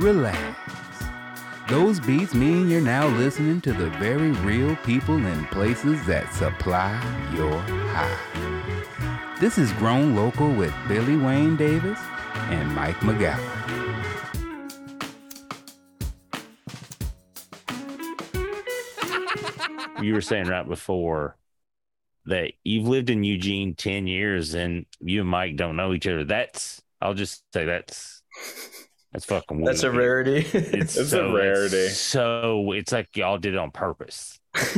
relax. Those beats mean you're now listening to the very real people and places that supply your high. This is Grown Local with Billy Wayne Davis and Mike McGowan. you were saying right before that you've lived in Eugene 10 years and you and Mike don't know each other. That's, I'll just say that's, that's fucking weird. That's a rarity. It's, It's a rarity. It's so it's like y'all did it on purpose.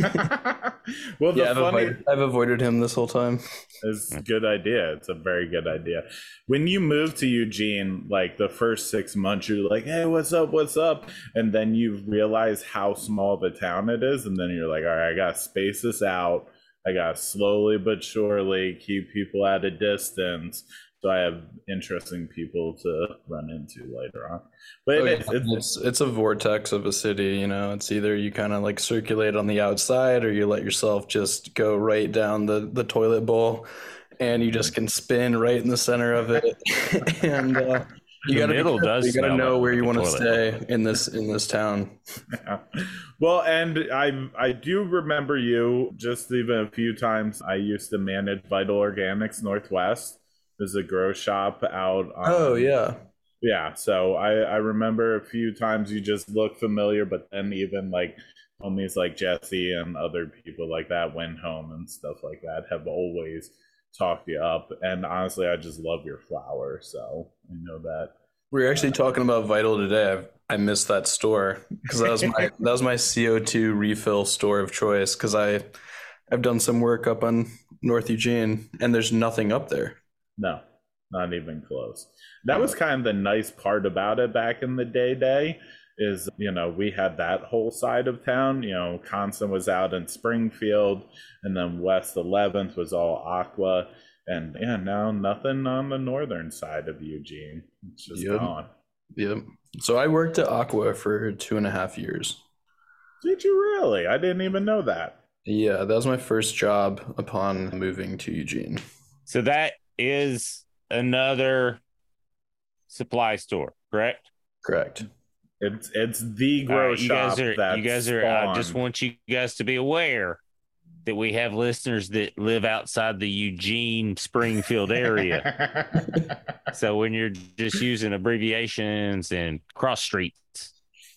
well, the yeah, I've funny avoided, I've avoided him this whole time. It's a good idea. It's a very good idea. When you move to Eugene, like the first six months, you're like, "Hey, what's up? What's up?" And then you realize how small the town it is, and then you're like, "All right, I gotta space this out. I gotta slowly but surely keep people at a distance." So I have interesting people to run into later on. But Oh, it yeah. it's, It's it's a vortex of a city, you know. It's either you kind of like circulate on the outside, or you let yourself just go right down the the toilet bowl, and you just can spin right in the center of it. and uh, you gotta be middle careful. does You gotta know where you want to stay in this in this town. Yeah. Well, and I I do remember you just even a few times. I used to manage Vital Organics Northwest. There's a grow shop out. On, Oh yeah, yeah. So I I remember a few times you just look familiar, but then even like homies like Jesse and other people like that went home and stuff like that have always talked you up. And honestly, I just love your flower. So I know that. we were actually talking about Vital today. I, I missed that store because that was my that was my CO two refill store of choice. Because I I've done some work up on North Eugene, and there's nothing up there. No, not even close. That was kind of the nice part about it back in the day day is, you know, we had that whole side of town. You know, Constant was out in Springfield and then West 11th was all Aqua. And yeah, now nothing on the northern side of Eugene. It's just Yep. gone. Yep. So I worked at Aqua for two and a half years. Did you really? I didn't even know that. Yeah, that was my first job upon moving to Eugene. So that is another supply store, correct? Correct. It's it's the All grow right, you shop guys are that you guys are I just want you guys to be aware that we have listeners that live outside the Eugene Springfield area. so when you're just using abbreviations and cross streets,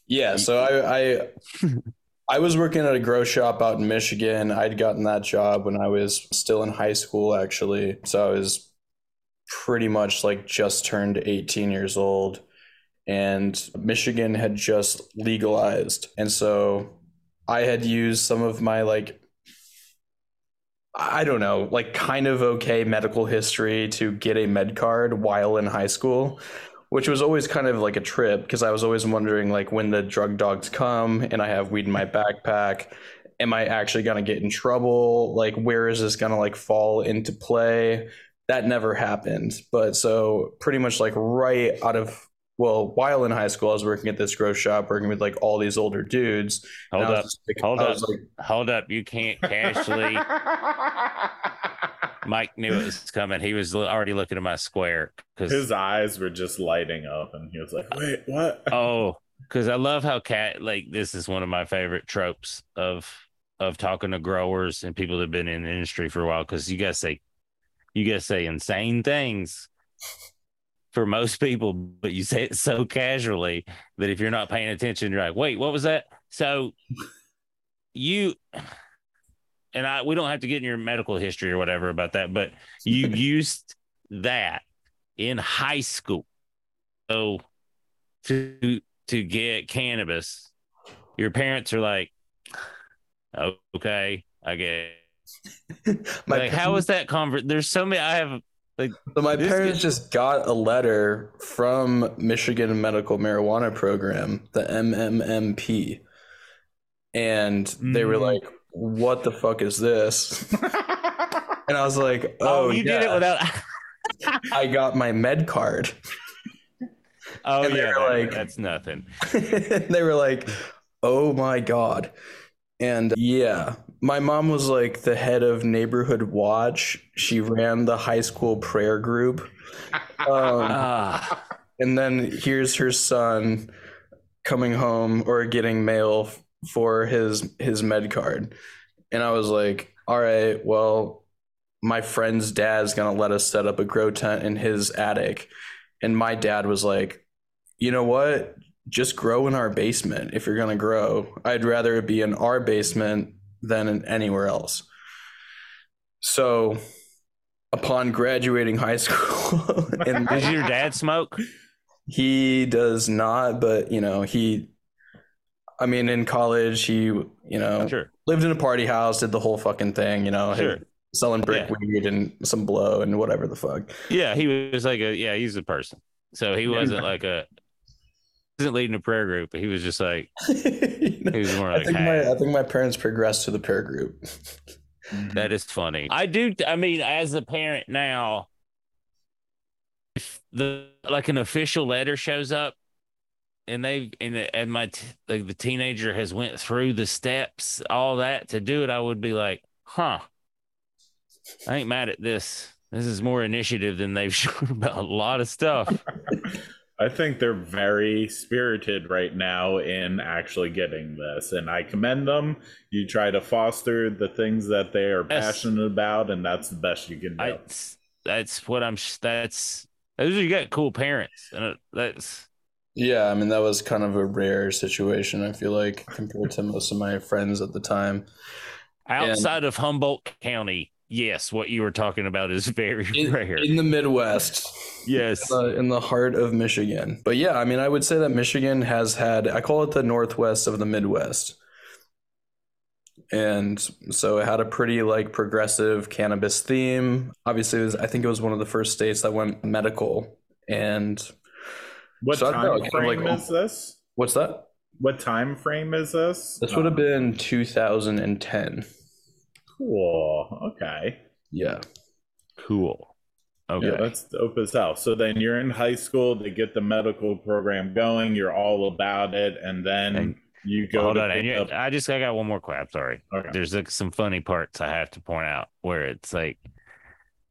Yeah, so I I, I was working at a grow shop out in Michigan. I'd gotten that job when I was still in high school, actually. So I was pretty much like just turned 18 years old, and Michigan had just legalized, and so I had used some of my like I don't know, like kind of okay medical history to get a med card while in high school, which was always kind of like a trip because I was always wondering like when the drug dogs come and I have weed in my backpack, am I actually going to get in trouble? Like where is this going to like fall into play? That never happened. But so pretty much like right out of well, while in high school, I was working at this grow shop, working with like all these older dudes. hold up, like- hold up. like, hold up, you can't casually. Mike knew it was coming. He was already looking at my square because His eyes were just lighting up, and he was like, "Wait, what?" oh, because I love how cat like this is one of my favorite tropes of of talking to growers and people that have been in the industry for a while. Because you guys say you guys say insane things for most people, but you say it so casually that if you're not paying attention, you're like, wait, what was that? So you and I we don't have to get in your medical history or whatever about that, but you used that in high school. So to to get cannabis, your parents are like, okay, I get. my like, how was that convert? There's so many. I have like, So my parents gets- just got a letter from Michigan Medical Marijuana Program, the MMMP, and they were Mm. like, "What the fuck is this?" And I was like, oh, "Oh, you did it without. I got my med card." Oh And yeah, like- that's nothing. they were like, "Oh my god!" And yeah, my mom was like the head of neighborhood watch. She ran the high school prayer group. Um, Ah, And then here's her son coming home or getting mail for his his med card, and I was like, "All right, well, my friend's dad's gonna let us set up a grow tent in his attic," and my dad was like, "You know what? Just grow in our basement if you're gonna grow. I'd rather it be in our basement than in anywhere else." So, upon graduating high school, and Does your dad smoke? he does not, but you know, he I mean in college he, you know, Sure. lived in a party house, did the whole fucking thing, you know, Sure. selling brick Yeah. weed and some blow and whatever the fuck. Yeah, he was like a yeah, he's a person. So he wasn't like a he wasn't leading a prayer group, but he was just like You know, he was more I like think hey, my I think my parents progressed to the prayer group. that is funny. I do I mean, as a parent now, if the like an official letter shows up and they and, and my t- like the teenager has went through the steps, all that to do it, I would be like, huh. I ain't mad at this. This is more initiative than they've shown about a lot of stuff. I think they're very spirited right now in actually getting this, and I commend them. You try to foster the things that they are Yes. passionate about, and that's the best you can do. I, that's what I'm. That's those you got cool parents, and uh, that's Yeah, I mean that was kind of a rare situation, I feel like, compared to most of my friends at the time. outside of Humboldt County. Yes, what you were talking about is very In, rare. in the Midwest. yes, uh, in the heart of Michigan. But yeah, I mean, I would say that Michigan has had, I call it the Northwest of the Midwest. And so it had a pretty like progressive cannabis theme. Obviously, it was, I think it was one of the first states that went medical. And what so I know, time kind frame like- is oh, this? what's that? What time frame is this? This would have been 2010. cool. Okay. Yeah. cool. Okay, Yeah, that's dope as hell. So then you're in high school, they get the medical program going, you're all about it, and then And- you go hold to on. And pick you, up- I just I got one more clap. Sorry. Okay. There's like some funny parts I have to point out where it's like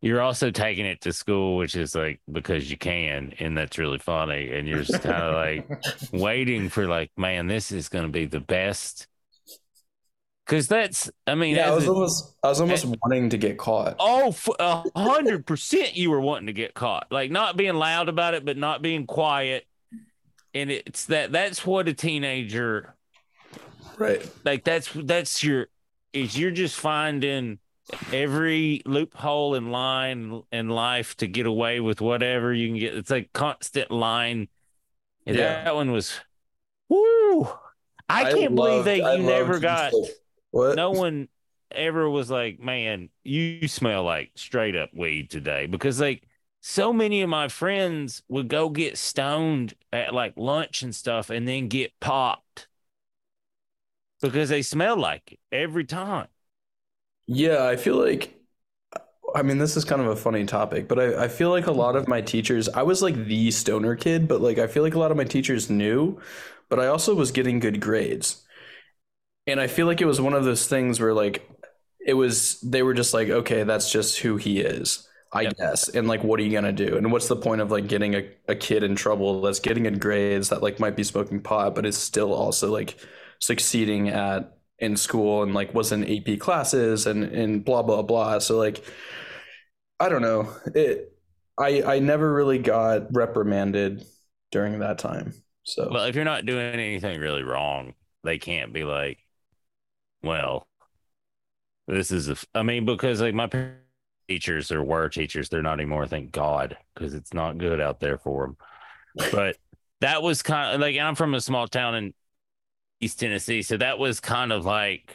you're also taking it to school, which is like because you can, and that's really funny. And you're just kind of like waiting for like, man, this is going to be the best. Because that's, I mean, Yeah, I was a- almost, I was almost eh wanting to get caught. Oh, a hundred percent, you were wanting to get caught, like not being loud about it, but not being quiet. And it's that that's what a teenager Right. like. That's that's your is you're just finding every loophole in line in life to get away with whatever you can get. It's a constant line. And Yeah. that one was, woo! I can't believe loved- that I you never got What? no one ever was like, man, you smell like straight up weed today. Because like so many of my friends would go get stoned at like lunch and stuff and then get popped because they smell like it every time. Yeah, I feel like, I mean, this is kind of a funny topic, but I, I feel like a lot of my teachers, I was like the stoner kid, but like I feel like a lot of my teachers knew, but I also was getting good grades. And I feel like it was one of those things where like it was, they were just like, okay, that's just who he is, I Yep. guess. And like, what are you going to do? And what's the point of like getting a, a kid in trouble that's getting good grades that like might be smoking pot, but is still also like succeeding at in school and like was in AP classes and and blah blah blah. So like I don't know. It I I never really got reprimanded during that time. So Well, if you're not doing anything really wrong, they can't be like, well, this is a, I mean, because like my teachers or were teachers, they're not anymore, thank God, because it's not good out there for them. But that was kind of like, I'm from a small town in East Tennessee. So that was kind of like,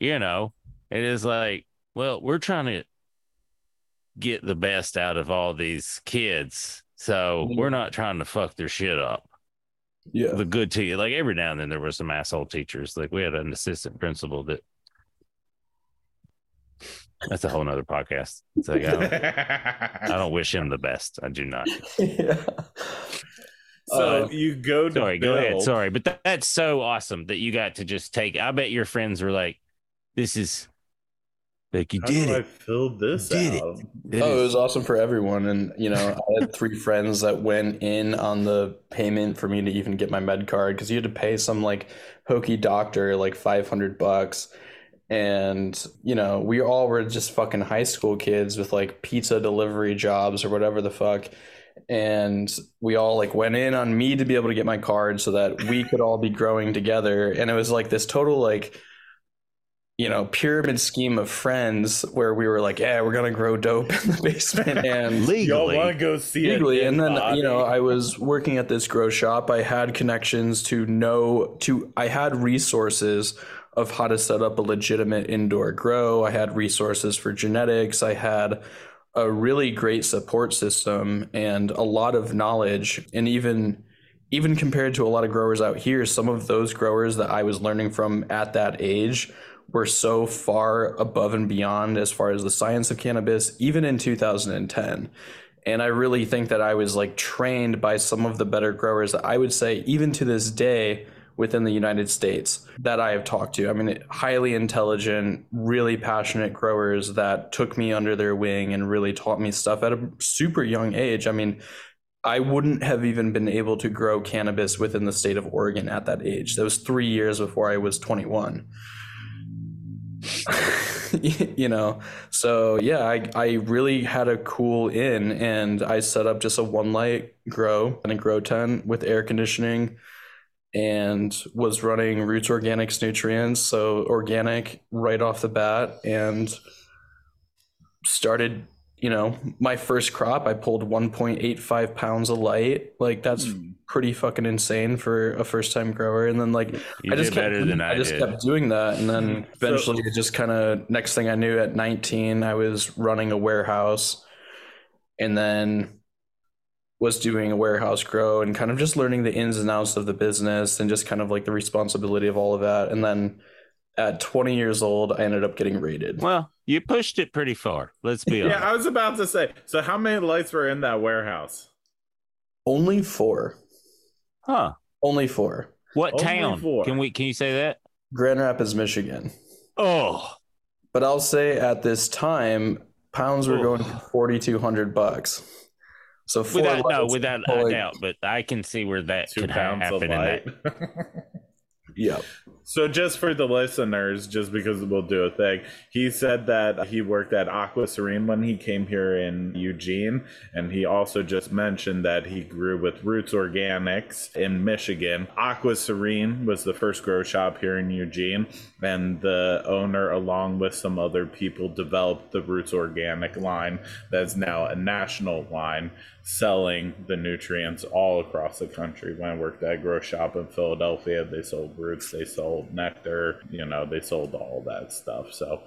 you know, it is like, well, we're trying to get the best out of all these kids. So Mhm. we're not trying to fuck their shit up yeah. the good teacher. Like every now and then there were some asshole teachers. Like we had an assistant principal that that's a whole nother podcast. It's like I don't, I don't wish him the best. I do not. yeah. so Uh, you go to Sorry, go ahead. Sorry, but that, that's so awesome that you got to just take. I bet your friends were like, "This is, Like you How did it. I filled fill this Did it. out? Did oh, it. it was awesome for everyone. And, you know, I had three friends that went in on the payment for me to even get my med card because you had to pay some like hokey doctor like 500 bucks. And, you know, we all were just fucking high school kids with like pizza delivery jobs or whatever the fuck. And we all like went in on me to be able to get my card so that we could all be growing together. And it was like this total like, you know, pyramid scheme of friends where we were like, yeah, we're gonna grow dope in the basement and legally Y'all want to go see legally. it? And then you know, I was working at this grow shop. I had connections to know to. I had resources of how to set up a legitimate indoor grow. I had resources for genetics. I had a really great support system and a lot of knowledge. And even even compared to a lot of growers out here some of those growers that i was learning from at that age were so far above and beyond as far as the science of cannabis even in 2010 and i really think that i was like trained by some of the better growers that i would say even to this day within the united states that i have talked to i mean highly intelligent really passionate growers that took me under their wing and really taught me stuff at a super young age i mean I wouldn't have even been able to grow cannabis within the state of Oregon at that age. That was three years before I was 21. you know, so yeah, I, I really had a cool in and I set up just a one light grow and a grow tent with air conditioning and was running Roots Organics nutrients, so organic right off the bat, and started you know, my first crop, I pulled 1.85 pounds of light. Like that's Hmm. pretty fucking insane for a first time grower. And then like You I just kept, than I, just did. kept doing that, and then Hmm. So- eventually it just kind of next thing I knew at 19, I was running a warehouse, and then was doing a warehouse grow and kind of just learning the ins and outs of the business and just kind of like the responsibility of all of that. And then at 20 years old, I ended up getting raided. Well, you pushed it pretty far. Let's be honest. Yeah, I was about to say. So, how many lights were in that warehouse? Only four. Huh? Only four. What Only town? four. Can we? Can you say that? Grand Rapids, Michigan. Oh, But I'll say at this time, pounds were Oof. going for 4,200 bucks. So four without no, without like- a doubt. But I can see where that could ha- pounds of happen. In that. Yeah. So just for the listeners, just because we'll do a thing, he said that he worked at Aqua Serene when he came here in Eugene, and he also just mentioned that he grew with Roots Organics in Michigan. Aqua Serene was the first grow shop here in Eugene, and the owner, along with some other people, developed the Roots Organic line that's now a national line selling the nutrients all across the country. When I worked at a grow shop in Philadelphia, they sold roots, they sold nectar, you know, they sold all that stuff. So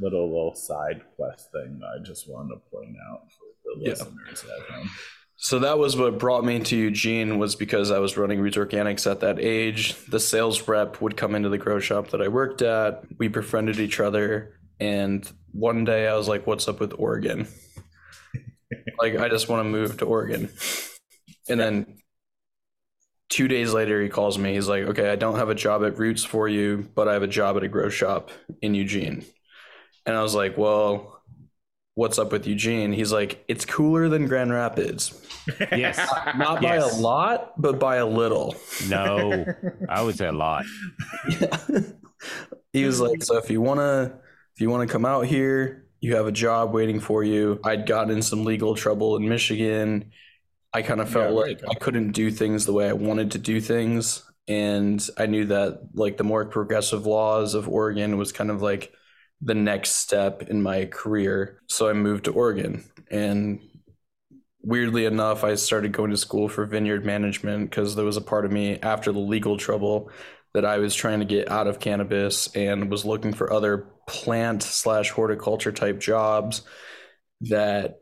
little little side quest thing I just wanted to point out for the Yeah. listeners at home. So that was what brought me to Eugene was because I was running Roots Organics at that age. The sales rep would come into the grow shop that I worked at. We befriended each other. And one day I was like, what's up with Oregon? like, I just want to move to Oregon. And then two days later, he calls me. He's like, okay, I don't have a job at Roots for you, but I have a job at a grow shop in Eugene. And I was like, well, what's up with Eugene? He's like, it's cooler than Grand Rapids. Yes. Not by Yes. a lot, but by a little. No, I would say a lot. he was like, so if you wanna if you wanna come out here, you have a job waiting for you. I'd gotten in some legal trouble in Michigan. I kind of felt Yeah, like. I couldn't do things the way I wanted to do things. And I knew that like the more progressive laws of Oregon was kind of like the next step in my career. So I moved to Oregon and weirdly enough, I started going to school for vineyard management because there was a part of me after the legal trouble that I was trying to get out of cannabis and was looking for other plant slash horticulture type jobs that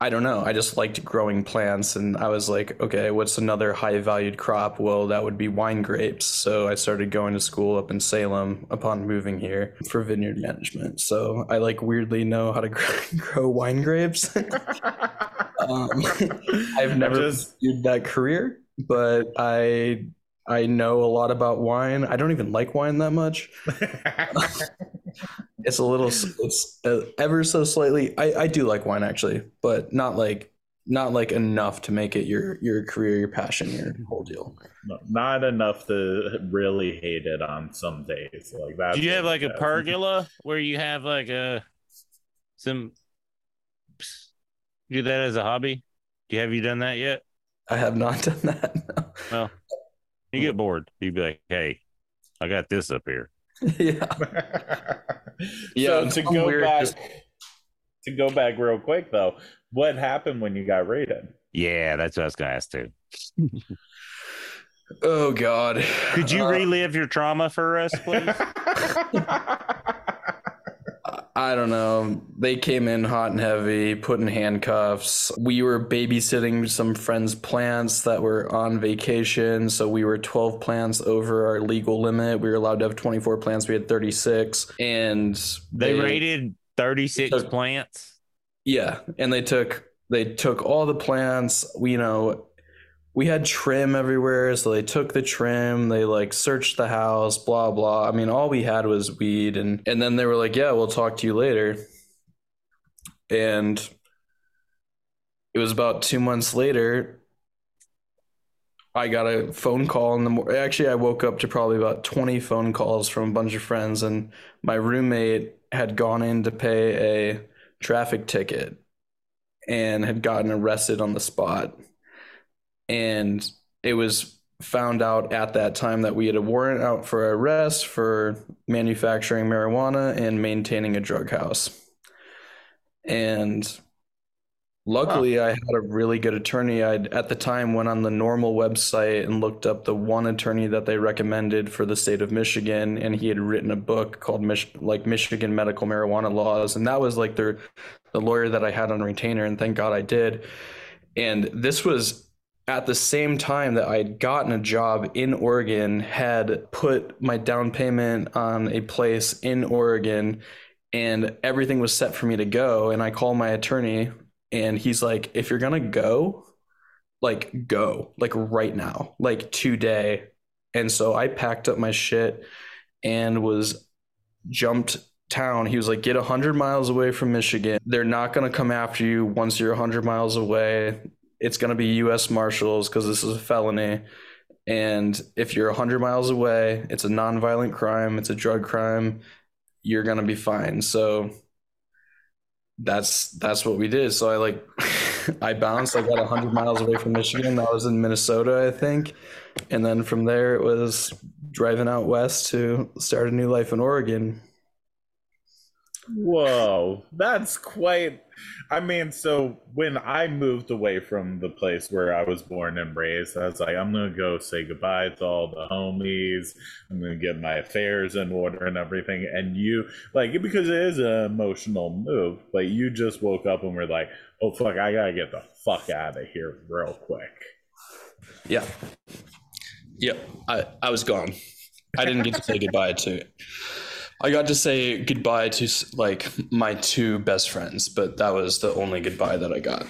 I don't know. I just liked growing plants and I was like, okay, what's another high valued crop? Well, that would be wine grapes. So I started going to school up in Salem upon moving here for vineyard management. So I like weirdly know how to grow, grow wine grapes. um, I've never Just- pursued that career, but I I know a lot about wine. I don't even like wine that much. It's a little. It's uh, ever so slightly. I I do like wine actually, but not like not like enough to make it your your career, your passion, your whole deal. Not enough to really hate it on some days. Like that. Do you have like a pergola where you have like a some do that as a hobby? Do you have you done that yet? I have not done that. no. Well, you get bored. You'd be like, "Hey, I got this up here." yeah. Yeah, so to go weird, back, just- to go back real quick though, what happened when you got raided? Yeah, that's what I was gonna ask too. Oh God. Could you Uh, relive your trauma for us, please? I don't know. They came in hot and heavy, put in handcuffs. We were babysitting some friends' plants that were on vacation. So we were 12 plants over our legal limit. We were allowed to have 24 plants. We had 36. And they raided 36 So- plants. Yeah, and they took they took all the plants. We, you know, we had trim everywhere, so they took the trim. They like searched the house, blah blah. I mean, all we had was weed, and and then they were like, "Yeah, we'll talk to you later." And it was about two months later. I got a phone call in the morning. Actually, I woke up to probably about 20 phone calls from a bunch of friends, and my roommate had gone in to pay a traffic ticket and had gotten arrested on the spot. And it was found out at that time that we had a warrant out for arrest for manufacturing marijuana and maintaining a drug house. And luckily, I had a really good attorney. I at the time went on the NORML website and looked up the one attorney that they recommended for the state of Michigan, and he had written a book called Mich- like Michigan Medical Marijuana Laws, and that was like their the lawyer that I had on retainer, and thank God I did. And this was at the same time that I had gotten a job in Oregon, had put my down payment on a place in Oregon, and everything was set for me to go. And I call my attorney, and he's like, if you're gonna go, like go, like right now, like today. And so I packed up my shit and was jumped town. He was like, get 100 miles away from Michigan. They're not going to come after you once you're 100 miles away. It's going to be US Marshals because this is a felony. And if you're 100 miles away, it's a nonviolent crime, it's a drug crime, you're going to be fine. So that's that's what we did. So I like I bounced. I got 100 miles away from Michigan. I was in Minnesota, I think. And then from there it was driving out west to start a new life in Oregon. Whoa, that's quite. I mean, so when I moved away from the place where I was born and raised, I was like, I'm gonna go say goodbye to all the homies. I'm gonna get my affairs in order and everything. And you, like, because it is an emotional move, but you just woke up and were like, oh, fuck, I gotta get the fuck out of here real quick. Yeah. Yep. I, I was gone. I didn't get to say goodbye to I got to say goodbye to like my two best friends, but that was the only goodbye that I got.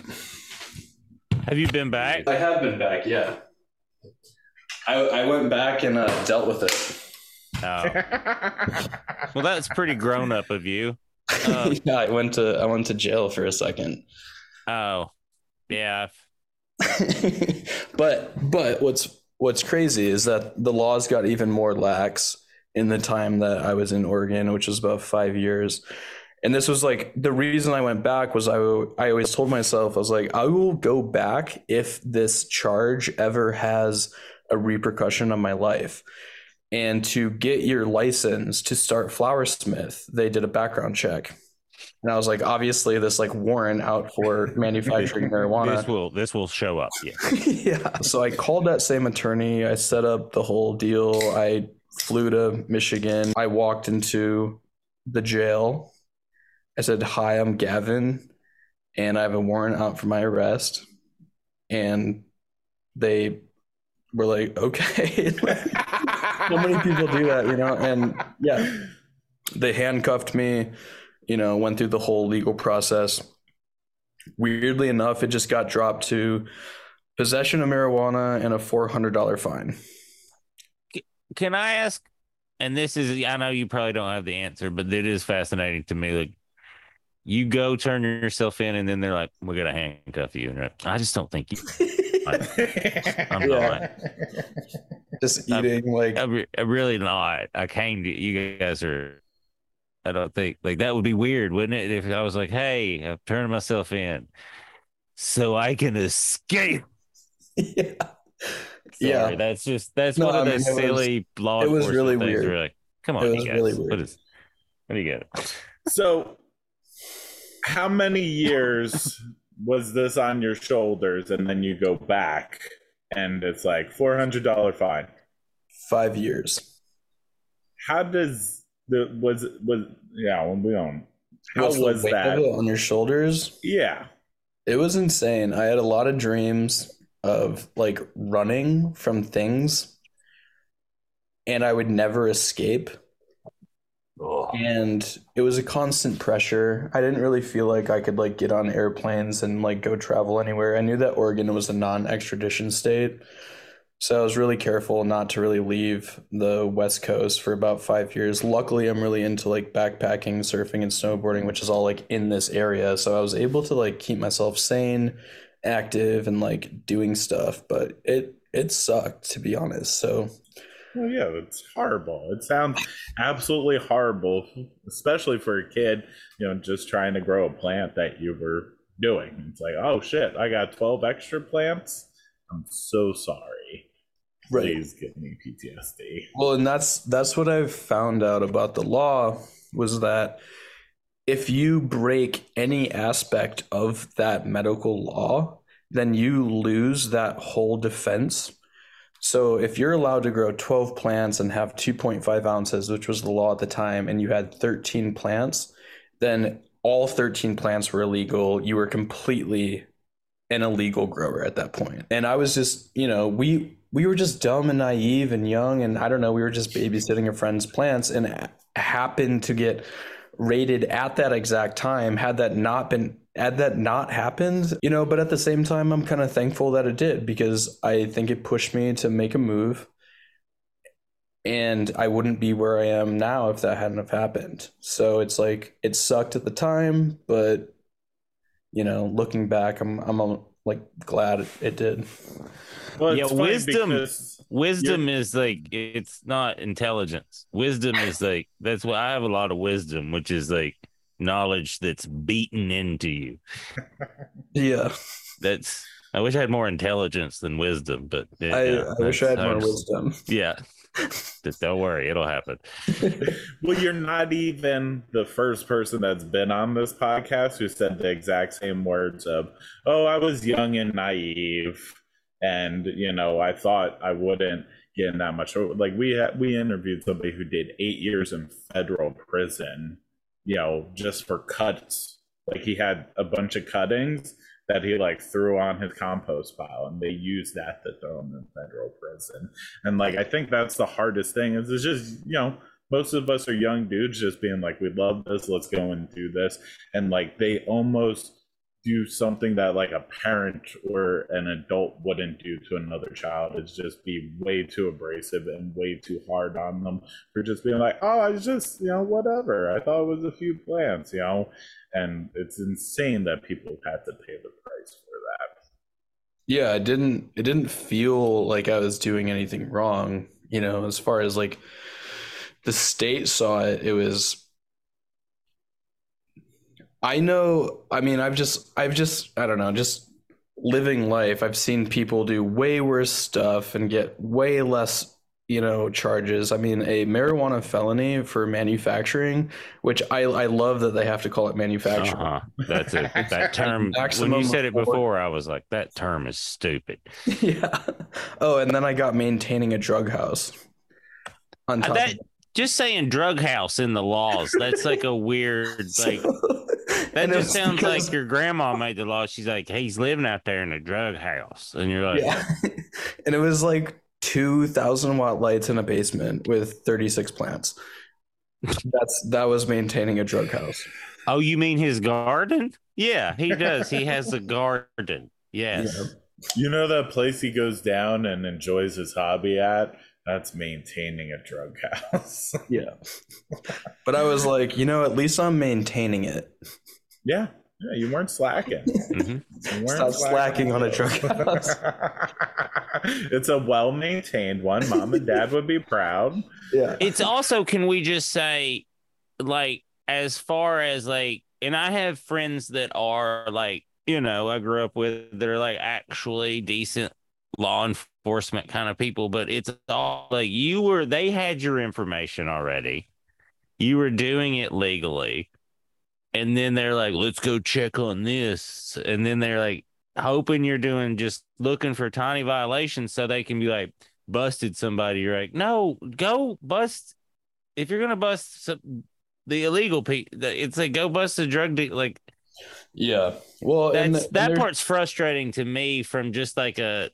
Have you been back? I have been back, yeah. I, I went back and uh, dealt with it. Oh. Well, that's pretty grown up of you. Uh, yeah, I went to I went to jail for a second. oh, yeah. but but what's what's crazy is that the laws got even more lax in the time that I was in Oregon, which was about five years. And this was like the reason I went back was I I always told myself I was like I will go back if this charge ever has a repercussion on my life. And to get your license to start Flowersmith, they did a background check. And I was like, obviously, this like warrant out for manufacturing marijuana. This will this will show up. Yeah. yeah. So I called that same attorney. I set up the whole deal. I flew to Michigan. I walked into the jail. I said, Hi, I'm Gavin, and I have a warrant out for my arrest. And they were like, Okay. so many people do that, you know? And yeah, they handcuffed me, you know, went through the whole legal process. Weirdly enough, it just got dropped to possession of marijuana and a $400 fine. Can I ask and this is I know you probably don't have the answer, but it is fascinating to me. Like you go turn yourself in, and then they're like, "We're gonna handcuff you," and you're like, I just don't think you. I'm Yeah. not. Just I'm- eating like I'm, I'm really not. I came to you guys are. I don't think like that would be weird, wouldn't it? If I was like, "Hey, I'm turning myself in, so I can escape." yeah. Sorry, Yeah. that's just that's No, one of I mean, those it was- silly law it was enforcement really things. weird. Where you're like, come on, It was guys, really what weird. is? What do you get? So, how many years was this on your shoulders, and then you go back, and it's like four hundred dollar fine? Five years. How does the was was yeah? We don't. How What's was weight that? of it on your shoulders? Yeah. It was insane. I had a lot of dreams of like running from things, and I would never escape. And it was a constant pressure. I didn't really feel like I could like get on airplanes and like go travel anywhere. I knew that Oregon was a non-extradition state. So I was really careful not to really leave the West Coast for about five years. Luckily, I'm really into like backpacking, surfing, and snowboarding, which is all like in this area. So I was able to like keep myself sane, active, and like doing stuff. But it it sucked to be honest. So Well, yeah, it's horrible. It sounds absolutely horrible, especially for a kid, you know, just trying to grow a plant that you were doing. It's like, oh shit, I got 12 extra plants. I'm so sorry. Please give me PTSD. Well, and that's that's what I've found out about the law was that if you break any aspect of that medical law, then you lose that whole defense. So if you're allowed to grow 12 plants and have 2.5 ounces, which was the law at the time, and you had 13 plants, then all 13 plants were illegal. You were completely an illegal grower at that point. And I was just, you know, we we were just dumb and naive and young and I don't know, we were just babysitting a friend's plants and happened to get raided at that exact time had that not been had that not happened, you know, but at the same time I'm kind of thankful that it did because I think it pushed me to make a move and I wouldn't be where I am now if that hadn't have happened. So it's like it sucked at the time, but you know, looking back, I'm I'm like glad it, it did. Well, Yeah, it's wisdom- because- Wisdom is like it's not intelligence. Wisdom is like that's why I have a lot of wisdom, which is like knowledge that's beaten into you. Yeah, That's I wish I had more intelligence than wisdom, but yeah, I, I wish I had more wisdom. Yeah, just don't worry, it'll happen. Well, you're not even the first person that's been on this podcast who said the exact same words of, "Oh, I was young and naive, and you know, I thought I wouldn't get in that much." Like we had, we interviewed somebody who did eight years in federal prison, you know, just for cuts. Like he had a bunch of cuttings that he like threw on his compost pile, and they used that to throw him in federal prison. And like I think that's the hardest thing is it's just you know most of us are young dudes just being like we love this let's go and do this and like they almost do something that like a parent or an adult wouldn't do to another child is just be way too abrasive and way too hard on them for just being like oh i just you know whatever. I thought it was a few plants you know? And it's insane that people had to pay the price for that. Yeah, it didn't it didn't feel like I was doing anything wrong, you know, as far as like the state saw it, it was I know, I mean, I've just I've just I don't know, just living life, I've seen people do way worse stuff and get way less, you know, charges. I mean, a marijuana felony for manufacturing, which I I love that they have to call it manufacturing. Uh-huh. That's it. That term. when you said it before, I was like, that term is stupid. Yeah. Oh, and then I got maintaining a drug house. On top That of just saying drug house in the laws. That's like a weird like. that. That just sounds like your grandma made the law. She's like, hey, he's living out there in a drug house, and you're like, yeah. and it was like two thousand watt lights in a basement with thirty six plants. That's that was maintaining a drug house. oh, you mean his garden? Yeah, he does. He has a garden. Yes. Yeah. You know that place he goes down and enjoys his hobby at? That's maintaining a drug house. Yeah. but I was like, you know, at least I'm maintaining it. yeah. Yeah, you weren't slacking. Mhm. You weren't Stop slacking on a drug house. it's a well maintained one. Mom and dad would be proud. Yeah. It's also, can we just say, like, as far as like, and I have friends that are like, you know, I grew up with, they're like actually decent law enforcement kind of people, but it's all like you were, they had your information already. You were doing it legally. And then they're like, let's go check on this. And then they're like, hoping you're doing just looking for tiny violations so they can be like, busted somebody. You're like, no, go bust. If you're going to bust some, the illegal people, it's like, go bust a drug deal. Like, Yeah. Well, the- and that part's frustrating to me from just like a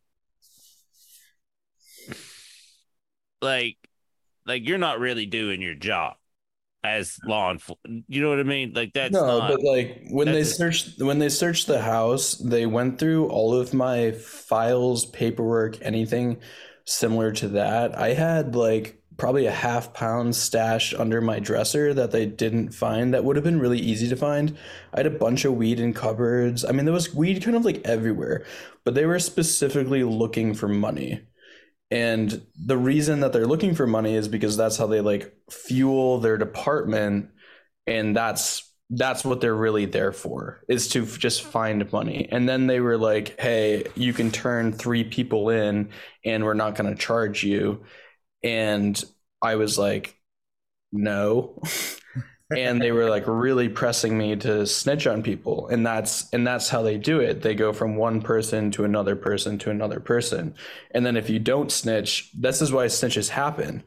like like you're not really doing your job as law enforcement. You know what I mean? Like that's no, not. but like when they searched when they searched the house, they went through all of my files, paperwork, anything similar to that. I had like probably a half pound stashed under my dresser that they didn't find that would have been really easy to find. I had a bunch of weed in cupboards. I mean, there was weed kind of like everywhere, but they were specifically looking for money. And the reason that they're looking for money is because that's how they like fuel their department and that's that's what they're really there for is to just find money. And then they were like hey you can turn three people in and we're not going to charge you. And i was like no and they were like really pressing me to snitch on people. And that's and that's how they do it. They go from one person to another person to another person. And then if you don't snitch this is why snitches happen.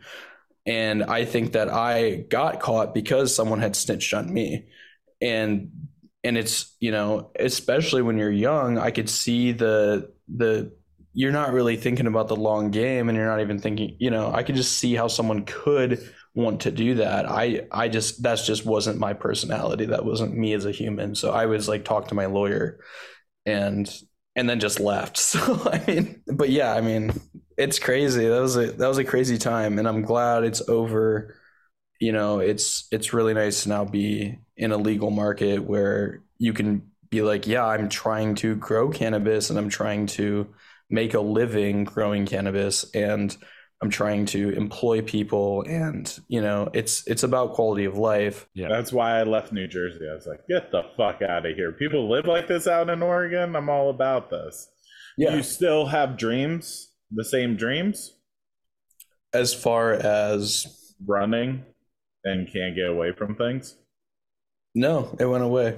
And i think that i got caught because someone had snitched on me. And and it's you know especially when you're young i could see the the you're not really thinking about the long game and you're not even thinking you know i could just see how someone could want to do that. I i just that's just wasn't my personality. That wasn't me as a human. So i was like talk to my lawyer and and then just left. So i mean but yeah i mean it's crazy. That was a that was a crazy time. And i'm glad it's over. You know it's it's really nice to now be in a legal market where you can be like yeah i'm trying to grow cannabis and i'm trying to make a living growing cannabis. And i'm trying to employ people and you know it's it's about quality of life Yeah. That's why I left New Jersey. I was like, get the fuck out of here. People live like this out in Oregon. I'm all about this. Yeah. You still have dreams, the same dreams, as far as running and can't get away from things. no it went away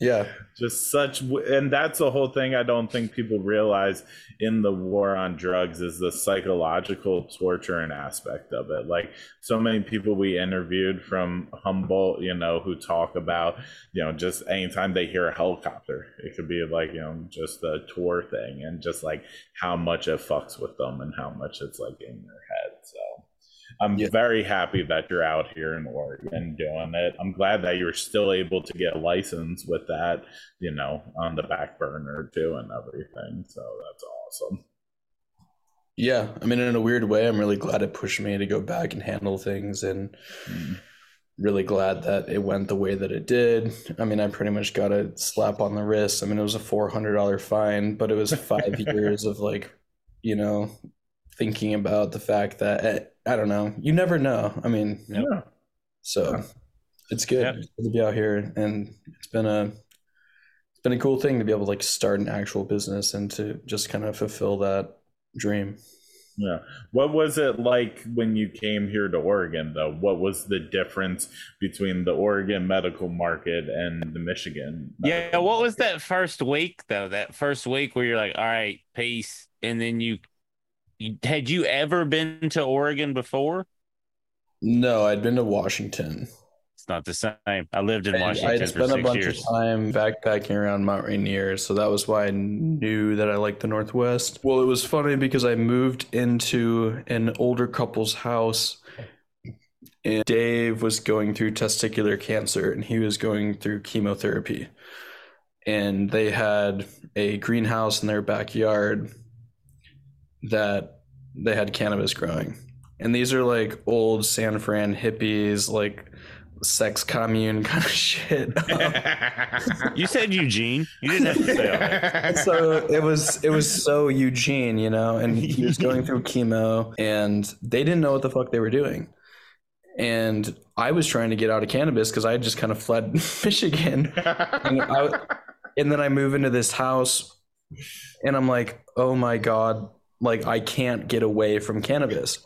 yeah Just such, and that's the whole thing I don't think people realize in the war on drugs is the psychological torture and aspect of it. Like so many people we interviewed from Humboldt, you know, who talk about, you know, just anytime they hear a helicopter, it could be like, you know, just a tour thing and just like how much it fucks with them and how much it's like in their. I'm Yeah. very happy that you're out here in Oregon doing it. I'm glad that you're still able to get a license with that, you know, on the back burner too and everything. So that's awesome. yeah i mean in a weird way i'm really glad it pushed me to go back and handle things and Mm. really glad that it went the way that it did. I mean, I pretty much got a slap on the wrist. I mean, it was a four hundred dollar fine, but it was five years of like, you know, thinking about the fact that eh, I don't know. You never know. I mean, Yep. Yeah. so it's good. Yep. It's good to be out here, and it's been a it's been a cool thing to be able to like start an actual business and to just kind of fulfill that dream. Yeah. What was it like when you came here to Oregon though? What was the difference between the Oregon medical market and the Michigan? Yeah, medical what was that first week though? That first week where you're like, all right, peace, and then you, you had you ever been to Oregon before? No, I'd been to Washington. It's not the same. I lived in And Washington for spent a bunch years. of time backpacking around Mount Rainier, so that was why I knew that I liked the Northwest. Well, it was funny because I moved into an older couple's house, and Dave was going through testicular cancer, and he was going through chemotherapy. And they had a greenhouse in their backyard that they had cannabis growing. And these are like old San Fran hippies, like sex commune kind of shit. You said Eugene. You didn't have to say all that. so it was it was so Eugene, you know, and he was going through chemo and they didn't know what the fuck they were doing. And I was trying to get out of cannabis because I had just kind of fled Michigan. And, I, and then I move into this house and I'm like, oh my God, like I can't get away from cannabis.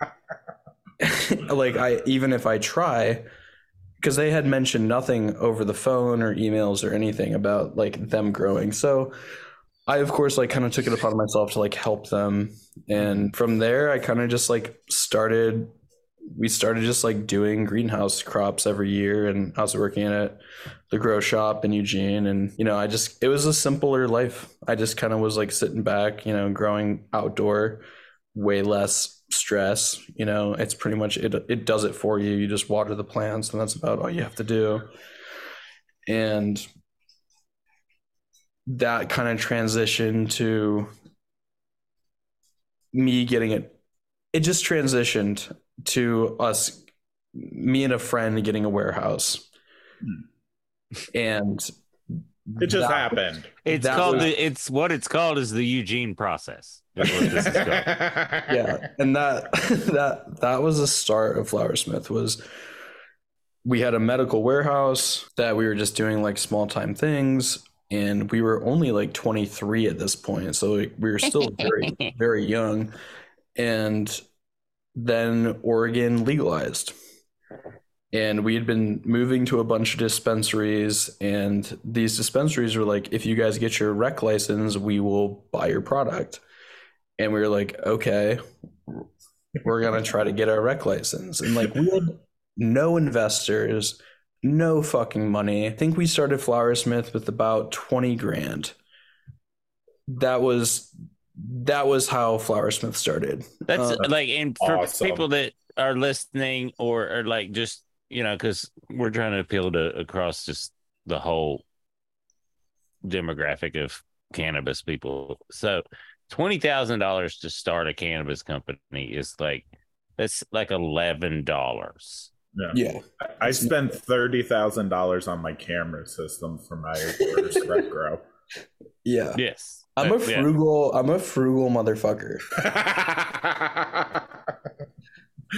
like I even if I try, because they had mentioned nothing over the phone or emails or anything about like them growing. So I of course like kind of took it upon myself to like help them. And from there I kind of just like started we started just like doing greenhouse crops every year and I was working at the grow shop in Eugene and you know I just it was a simpler life. I just kind of was like sitting back, you know, growing outdoor way less stress, you know, it's pretty much it it does it for you. You just water the plants and that's about all you have to do. And that kind of transition to me getting it it just transitioned to us me and a friend getting a warehouse hmm. and it just that- happened. It's called was- the. It's what it's called is the Eugene process. is what this is called. yeah and that that that was the start of flowersmith was we had a medical warehouse that we were just doing like small time things and we were only like 23 at this point so we we were still very very young and then oregon legalized. And we had been moving to a bunch of dispensaries and these dispensaries were like if you guys get your rec license we will buy your product. And we were like okay we're gonna try to get our rec license. And like we had no investors no fucking money. I think we started flowersmith with about 20 grand. That was that was how flowersmith started That's Uh, like, and for awesome. people that are listening or are like just you know, because we're trying to appeal to across just the whole demographic of cannabis people. So twenty thousand dollars to start a cannabis company is like that's like eleven dollars. yeah I spent thirty thousand dollars on my camera system for my first rec grow. yeah Yes, i'm a But, yeah. frugal i'm a frugal motherfucker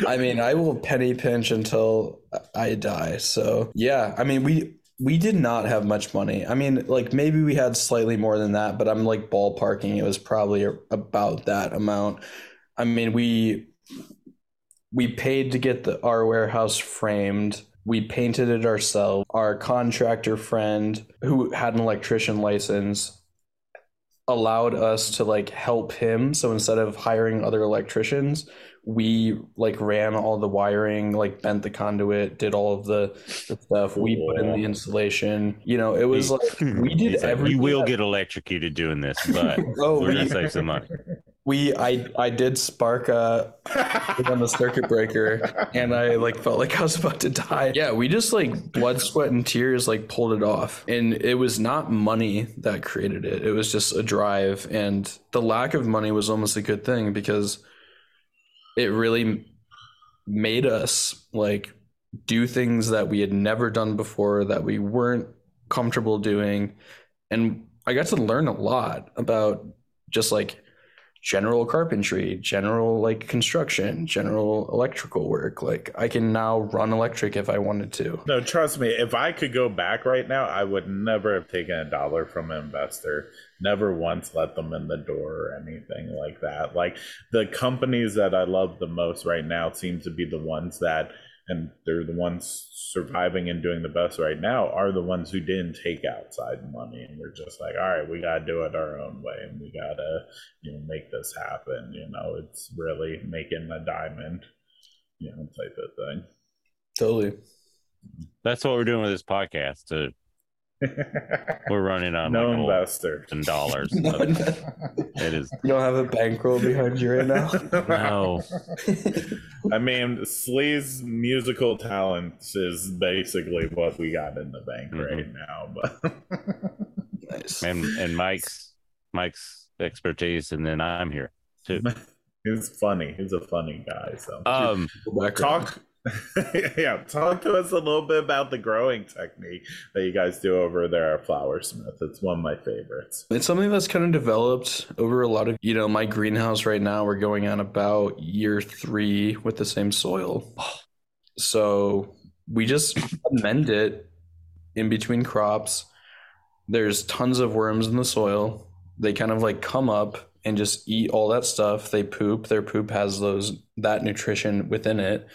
I mean, I will penny pinch until I die. So yeah, I mean, we we did not have much money. I mean, like maybe we had slightly more than that, but I'm like ballparking. It was probably about that amount. I mean, we we paid to get the our warehouse framed. We painted it ourselves. Our contractor friend, who had an electrician license, allowed us to like help him. So instead of hiring other electricians, we like ran all the wiring, like bent the conduit, did all of the, the stuff. We put in the Cool. installation. You know, it was like we did like, everything. You will get electrocuted doing this, but Oh, we're gonna we, save some money. We I I did spark uh on the circuit breaker and I like felt like I was about to die. Yeah, we just like blood, sweat, and tears like pulled it off. And it was not money that created it. It was just a drive. And the lack of money was almost a good thing because it really made us like do things that we had never done before that we weren't comfortable doing. And I got to learn a lot about just like general carpentry, general like construction, general electrical work. Like I can now run electric if I wanted to. No, trust me. If I could go back right now, I would never have taken a dollar from an investor. Never once let them in the door or anything like that. Like the companies that I love the most right now seem to be the ones that, and they're the ones surviving and doing the best right now, are the ones who didn't take outside money and we're just like, all right, we gotta do it our own way and we gotta, you know, make this happen. You know, it's really making a diamond, you know, type of thing. Totally. That's what we're doing with this podcast. To, we're running on no like investor. eleven dollars. No, It you don't have a bankroll behind you right now. no. I mean, Slee's musical talents is basically what we got in the bank Mhm. right now. But nice. and and Mike's Mike's expertise, and then I'm here too. He's funny. He's a funny guy. So Um, talk yeah, talk to us a little bit about the growing technique that you guys do over there at Flowersmith. It's one of my favorites. It's something that's kind of developed over a lot of, you know, my greenhouse right now, we're going on about year three with the same soil. So we just amend it in between crops. There's tons of worms in the soil. They kind of like come up and just eat all that stuff. They poop. Their poop has those that nutrition within it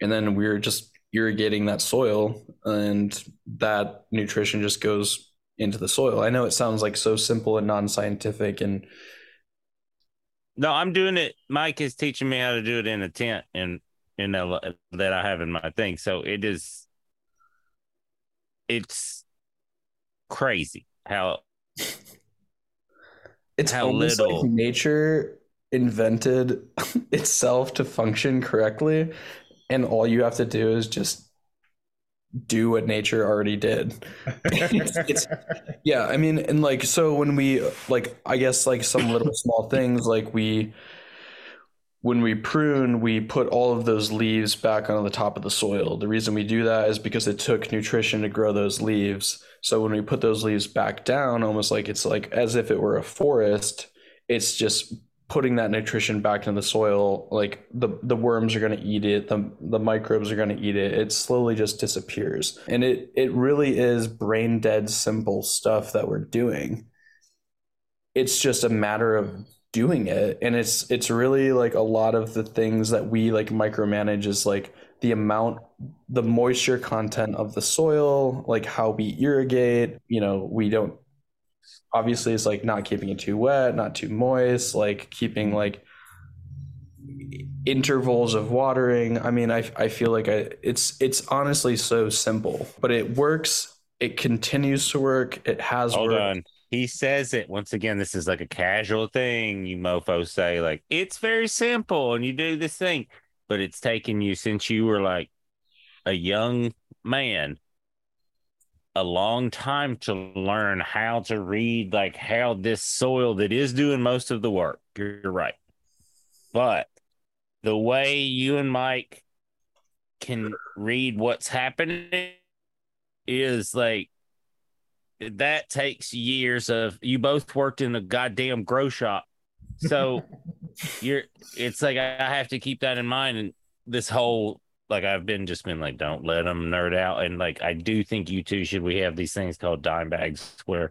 and then we're just irrigating that soil and that nutrition just goes into the soil. I know it sounds like so simple and non-scientific and no, I'm doing it. Mike is teaching me how to do it in a tent and in a, that I have in my thing. So it is it's crazy how it's how little like nature invented itself to function correctly and all you have to do is just do what nature already did. it's, it's, yeah, I mean, and like so when we like, I guess like some little small things like we when we prune, we put all of those leaves back on the top of the soil. The reason we do that is because it took nutrition to grow those leaves. So when we put those leaves back down, almost like it's like as if it were a forest, it's just putting that nutrition back into the soil like the the worms are going to eat it the the microbes are going to eat it it slowly just disappears. And it it really is brain dead simple stuff that we're doing. It's just a matter of doing it. And it's it's really like a lot of the things that we like micromanage is like the amount the moisture content of the soil like how we irrigate. You know we don't obviously it's like not keeping it too wet, not too moist, like keeping like intervals of watering. I mean, I I feel like I it's it's honestly so simple, but it works. It continues to work. It has Hold worked. on. He says it once again. This is like a casual thing. You mofo say like it's very simple, and you do this thing, but it's taken you since you were like a young man a long time to learn how to read like how this soil that is doing most of the work. You're right. But the way you and Mike can read what's happening is like that takes years of you both worked in a goddamn grow shop. So you're it's like I have to keep that in mind and this whole like I've been just been like, don't let them nerd out. And like, I do think you two should we have these things called dime bags where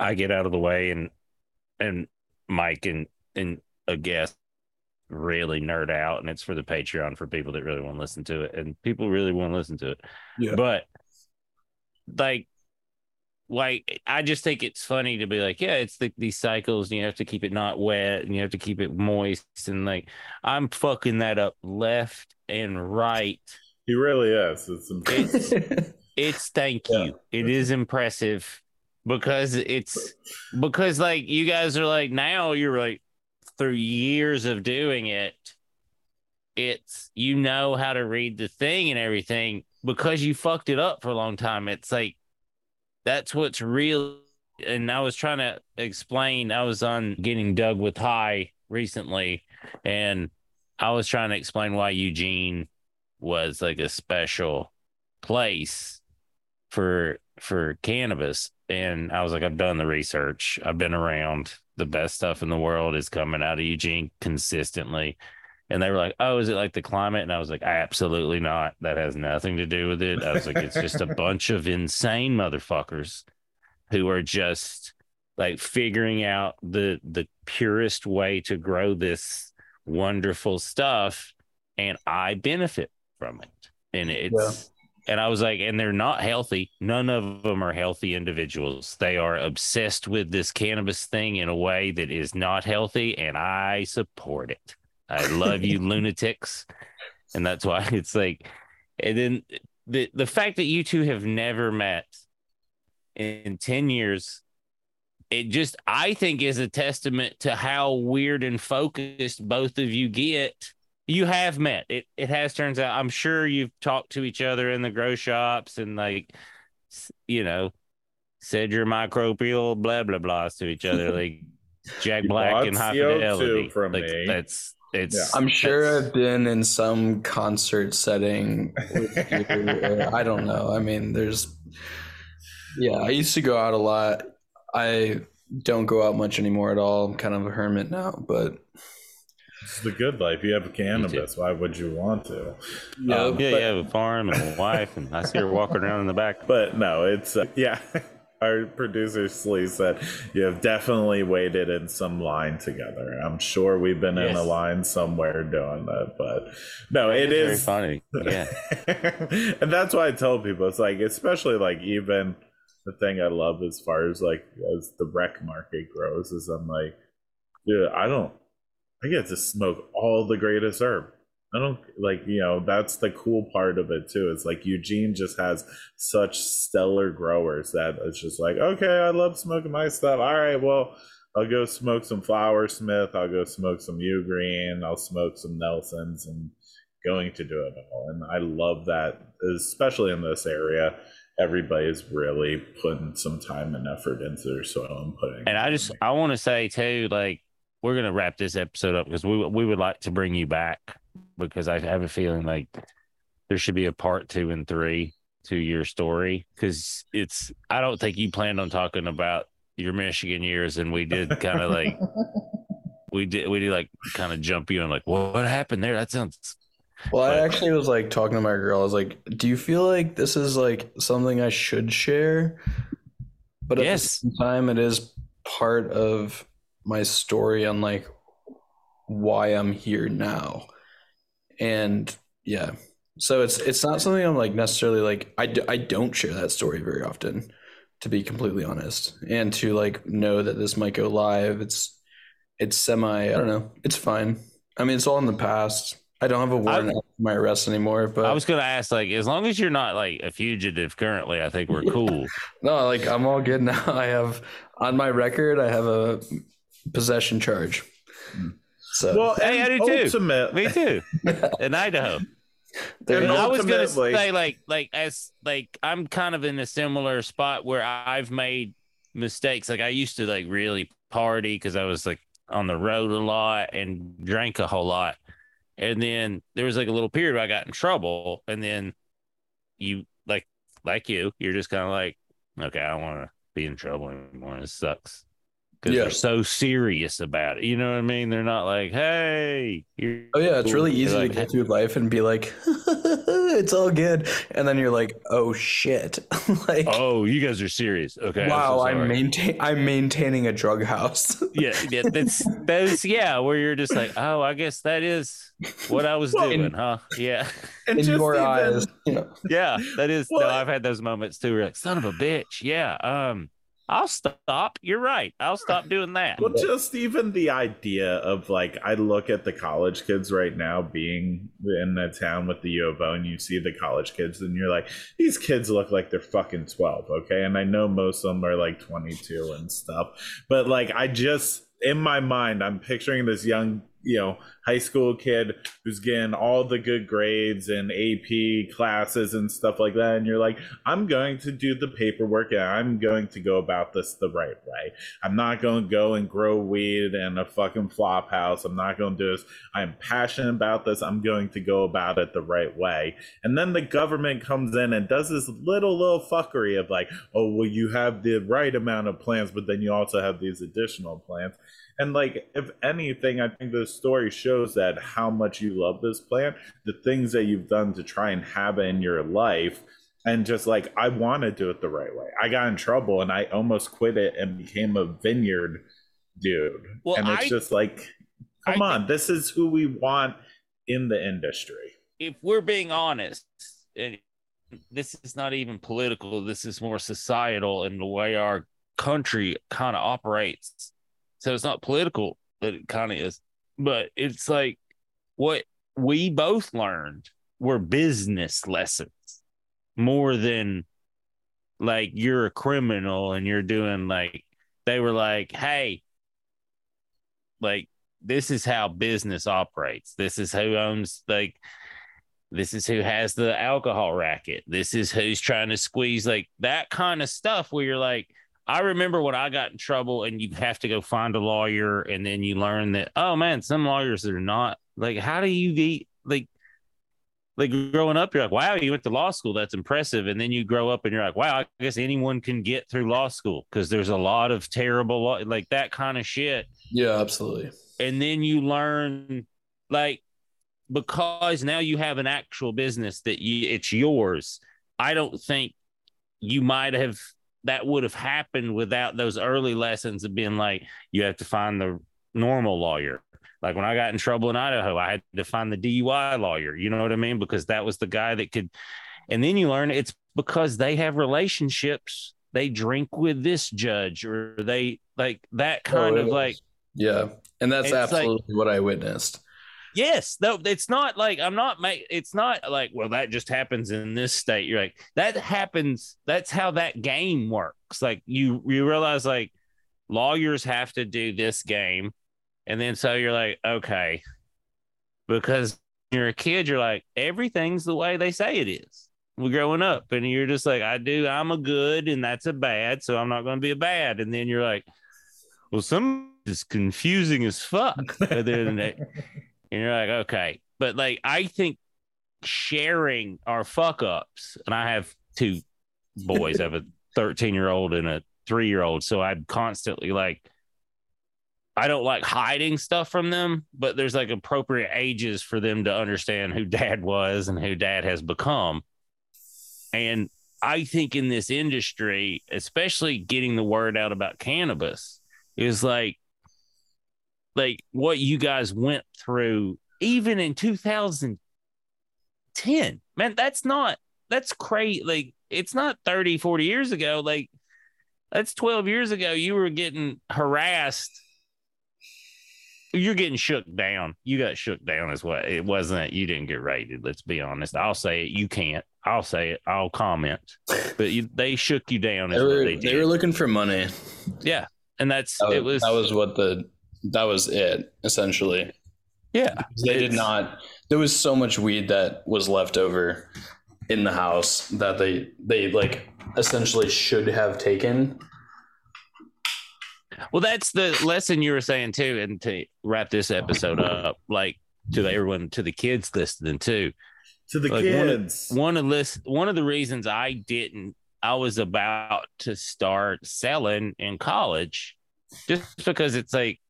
I get out of the way and, and Mike and, and a guest really nerd out. And it's for the Patreon for people that really want to listen to it. And people really want to listen to it. Yeah. But like, like I just think it's funny to be like, yeah, it's the, these cycles, and you have to keep it not wet, and you have to keep it moist, and like I'm fucking that up left and right. He really is. It's it's, it's thank you. It is impressive because it's because like you guys are like now you're like through years of doing it, it's you know how to read the thing and everything because you fucked it up for a long time. It's like that's what's real. And I was trying to explain, I was on Getting Doug with High recently, and I was trying to explain why Eugene was like a special place for for cannabis and I was like I've done the research. I've been around. The best stuff in the world is coming out of Eugene consistently. And they were like, "Oh, is it like the climate?" And I was like, "Absolutely not. That has nothing to do with it." I was like, "It's just a bunch of insane motherfuckers who are just like figuring out the the purest way to grow this wonderful stuff, and I benefit from it. And it's yeah. and I was like, and they're not healthy. None of them are healthy individuals. They are obsessed with this cannabis thing in a way that is not healthy, and I support it." I love you lunatics. And that's why it's like, and then the the fact that you two have never met in 10 years, it just I think is a testament to how weird and focused both of you get. You have met. It it has turns out I'm sure you've talked to each other in the grow shops and like you know, said your microbial blah blah blahs to each other like Jack Black and High Fidelity. From like, me. That's It's I'm sure it's- I've been in some concert setting. With you, I don't know. I mean, there's. Yeah, I used to go out a lot. I don't go out much anymore at all. I'm kind of a hermit now, but It's the good life. You have cannabis. Why would you want to? yeah, Um, yeah, but- you have a farm and a wife, and I see her walking around in the back. But no, it's uh, yeah. Our producer Slee said you have definitely waited in some line together. I'm sure we've been in a line somewhere doing that, but no, it It's very is funny. Yeah, and that's why I tell people it's like, especially like even the thing I love as far as like as the rec market grows is I'm like, dude, I don't, I get to smoke all the greatest herb. I don't like, you know, that's the cool part of it too. It's like Eugene just has such stellar growers that it's just like, okay, I love smoking my stuff. All right, well, I'll go smoke some Flower Smith. I'll go smoke some Eugreen. I'll smoke some Nelsons and going to do it all. And I love that, especially in this area. Everybody's really putting some time and effort into their soil and putting. and I just I want to say too, like we're gonna wrap this episode up because we we would like to bring you back because I have a feeling like there should be a part two and three to your story because it's I don't think you planned on talking about your Michigan years and we did kind of like we did we did like kind of jump you and like what, what happened there that sounds Well, I actually was like talking to my girl. I was like, "Do you feel like this is like something I should share?" But at Yes. the same time, it is part of my story on like why I'm here now. And yeah, so it's it's not something I'm like necessarily like I, d- I don't share that story very often, to be completely honest. And to like know that this might go live, it's it's semi. I don't know. It's fine. I mean, it's all in the past. I don't have a warrant out for my arrest anymore, but I was gonna ask like as long as you're not like a fugitive currently I think we're cool no, like I'm all good now. I have on my record, I have a possession charge. Hmm. So well, Hey, I do too. ultimate- me too in Idaho there and. I was gonna say like like as like I'm kind of in a similar spot where I've made mistakes. Like I used to like really party because I was like on the road a lot and drank a whole lot. And then there was like a little period where I got in trouble, and then you like like you, you're just kind of like, okay, I don't want to be in trouble anymore. It sucks because Yeah. they're so serious about it. You know what I mean? They're not like, hey, you're Oh yeah, it's really easy like, to get through life and be like, it's all good, and then you're like, oh shit, like, Oh, you guys are serious. Okay. I'm so wow, I'm maintain, I'm maintaining a drug house. yeah, yeah, that's that's yeah, where you're just like, oh, I guess that is what I was Well, doing, in- huh? Yeah, in just your even- eyes, you know. yeah, that is. no, I've had those moments too. Where you're like, son of a bitch. Yeah, um, I'll stop. You're right. I'll stop doing that. Well, just even the idea of like, I look at the college kids right now being in the town with the U of O, and you see the college kids, and you're like, these kids look like they're fucking 12, okay? And I know most of them are like 22 and stuff, but like, I just, in my mind, I'm picturing this young, you know, high school kid who's getting all the good grades and AP classes and stuff like that. And you're like, I'm going to do the paperwork and I'm going to go about this the right way. I'm not going to go and grow weed in a fucking flop house. I'm not going to do this. I'm passionate about this. I'm going to go about it the right way. And then the government comes in and does this little, little fuckery of like, oh, well, you have the right amount of plants, but then you also have these additional plants. And like, if anything, I think this story shows that how much you love this plant, the things that you've done to try and have it in your life and just like I want to do it the right way. I got in trouble and I almost quit it and became a vineyard dude. Well, and it's I- just like, come I on, this is who we want in the industry. if we're being honest, and this is not even political, this is more societal in the way our country kind of operates. So it's not political, but it kind of is. But it's like what we both learned were business lessons more than like you're a criminal and you're doing like they were like, hey, like this is how business operates. This is who owns like this is who has the alcohol racket. This is who's trying to squeeze like that kind of stuff where you're like, I remember when I got in trouble and you have to go find a lawyer and then you learn that, oh man, some lawyers are not like, how do you get like, like growing up, you're like, wow, you went to law school. That's impressive. And then you grow up and you're like, wow, I guess anyone can get through law school because there's a lot of terrible law, like that kind of shit. Yeah, absolutely. And then you learn, like, because now you have an actual business that you, it's yours. I don't think you might have that would have happened without those early lessons of being like you have to find the normal lawyer like when i got in trouble in idaho i had to find the dui lawyer you know what i mean because that was the guy that could and then you learn it's because they have relationships they drink with this judge or they like that kind Oh, of like. Yeah. And that's It's like- absolutely what I witnessed. Yes, no, it's not like I'm not make it's not like, well, that just happens in this state. You're like, that happens, that's how that game works. Like you you realize like lawyers have to do this game. And then so you're like, okay. Because you're a kid, you're like, everything's the way they say it is. We're growing up, and you're just like, I do, I'm a good, and that's a bad, so I'm not gonna be a bad. And then you're like, well, some is confusing as fuck. And then and you're like, okay. But like, I think sharing our fuck ups, and I have two boys, I have a 13 year old and a three year old. So I'm constantly like, I don't like hiding stuff from them, but there's like appropriate ages for them to understand who dad was and who dad has become. And I think in this industry, especially getting the word out about cannabis, is like, like what you guys went through even in 2010 man that's not that's crazy. Like it's not 30 40 years ago. Like that's 12 years ago. You were getting harassed. You're getting shook down. You got shook down as well it wasn't you didn't get raided let's be honest. I'll say it you can't. I'll say it i'll comment. But you, they shook you down They were, they they, were looking for money. yeah and that's That was, it was that was what the that was it essentially. yeah They did not. There was so much weed that was left over in the house that they they like essentially should have taken. Well, that's the lesson you were saying too, and to wrap this episode up, like to the, everyone, to the kids listening too. to the Like, one of- kids. One of this, one of the reasons I didn't, I was about to start selling in college, just because it's like,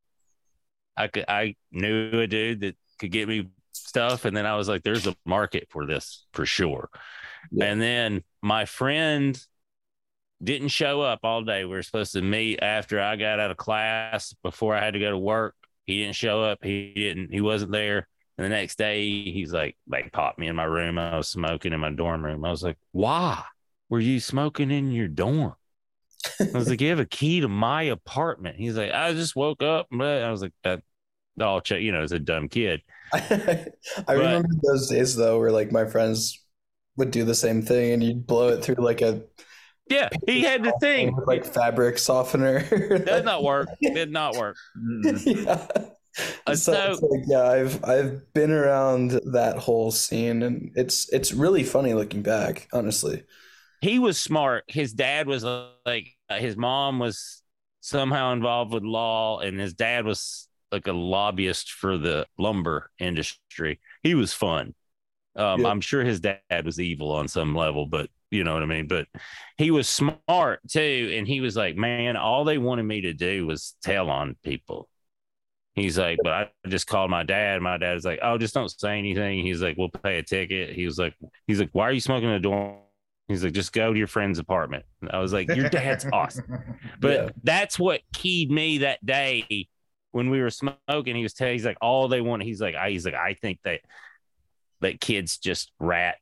I could, I knew a dude that could get me stuff, and then I was like, there's a market for this for sure. Yeah. And then my friend didn't show up all day. We were supposed to meet after I got out of class before I had to go to work. He didn't show up. He didn't, he wasn't there. And the next day he's like, they popped me in my room. I was smoking in my dorm room. I was like, why were you smoking in your dorm? I was like, you have a key to my apartment. He's like, I just woke up. But I was like, that, oh, check, you know, as a dumb kid. I remember those days though, where like my friends would do the same thing, and you'd blow it through like a Yeah, he had the thing. with, like fabric softener. Did not work. Did not work. Yeah. Uh, so, so- like, yeah, I've I've been around that whole scene, and it's it's really funny looking back, honestly. he was smart. His dad was like his mom was somehow involved with law, and his dad was like a lobbyist for the lumber industry. He was fun. Um, Yeah. I'm sure his dad was evil on some level, but you know what I mean. But he was smart too, and he was like, "Man, all they wanted me to do was tell on people." He's like, but I just called my dad. My dad was like, "Oh, just don't say anything." He's like, "We'll pay a ticket." He was like, "He's like, why are you smoking in the dorm?" He's like, just go to your friend's apartment. And I was like, your dad's awesome. But Yeah. that's what keyed me that day when we were smoking. He was telling, he's like, all they want. He's like, I, he's like, I think that that kids just rat